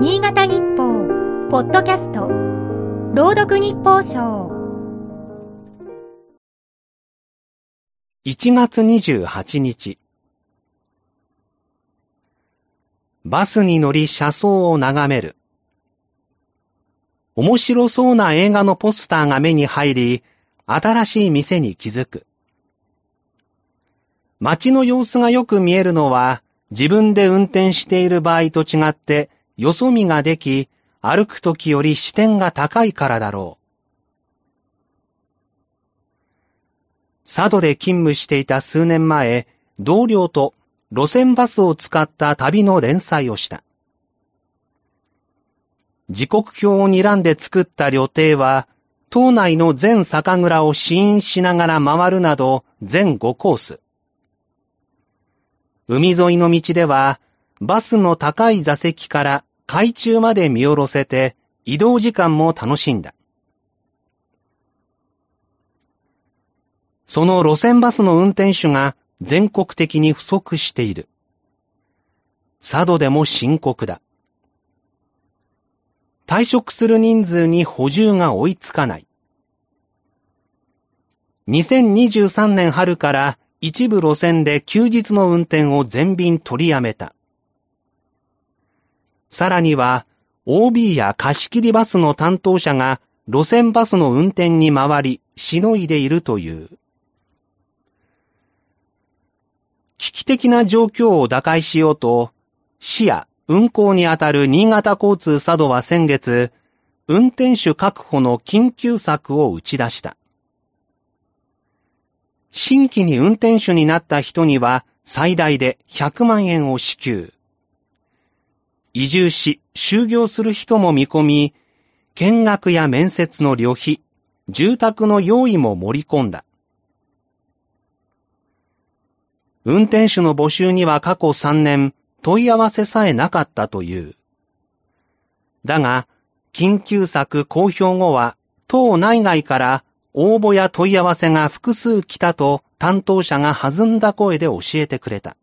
新潟日報、ポッドキャスト、朗読日報賞。1月28日。バスに乗り車窓を眺める。面白そうな映画のポスターが目に入り、新しい店に気づく。街の様子がよく見えるのは、自分で運転している場合と違って、よそ見ができ、歩くときより視点が高いからだろう。佐渡で勤務していた数年前、同僚と路線バスを使った旅の連載をした。時刻表を睨んで作った旅程は、島内の全酒蔵を試飲しながら回るなど全5コース。海沿いの道では、バスの高い座席から海中まで見下ろせて移動時間も楽しんだ。その路線バスの運転手が全国的に不足している。佐渡でも深刻だ。退職する人数に補充が追いつかない。2023年春から一部路線で休日の運転を全便取りやめた。さらには OB や貸し切りバスの担当者が路線バスの運転に回り、しのいでいるという。危機的な状況を打開しようと、市や運行にあたる新潟交通佐渡は先月、運転手確保の緊急策を打ち出した。新規に運転手になった人には最大で100万円を支給。移住し、就業する人も見込み、見学や面接の旅費、住宅の用意も盛り込んだ。運転手の募集には過去3年問い合わせさえなかったという。だが、緊急策公表後は、党内外から応募や問い合わせが複数来たと担当者が弾んだ声で教えてくれた。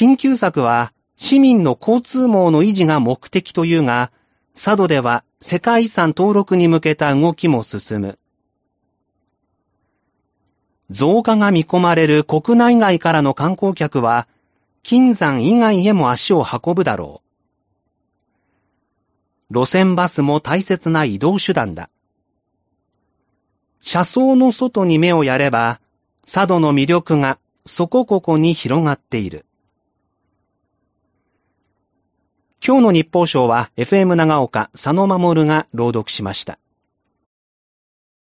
緊急策は市民の交通網の維持が目的というが、佐渡では世界遺産登録に向けた動きも進む。増加が見込まれる国内外からの観光客は、金山以外へも足を運ぶだろう。路線バスも大切な移動手段だ。車窓の外に目をやれば、佐渡の魅力がそこここに広がっている。今日の日報賞は FM 長岡佐野守が朗読しました。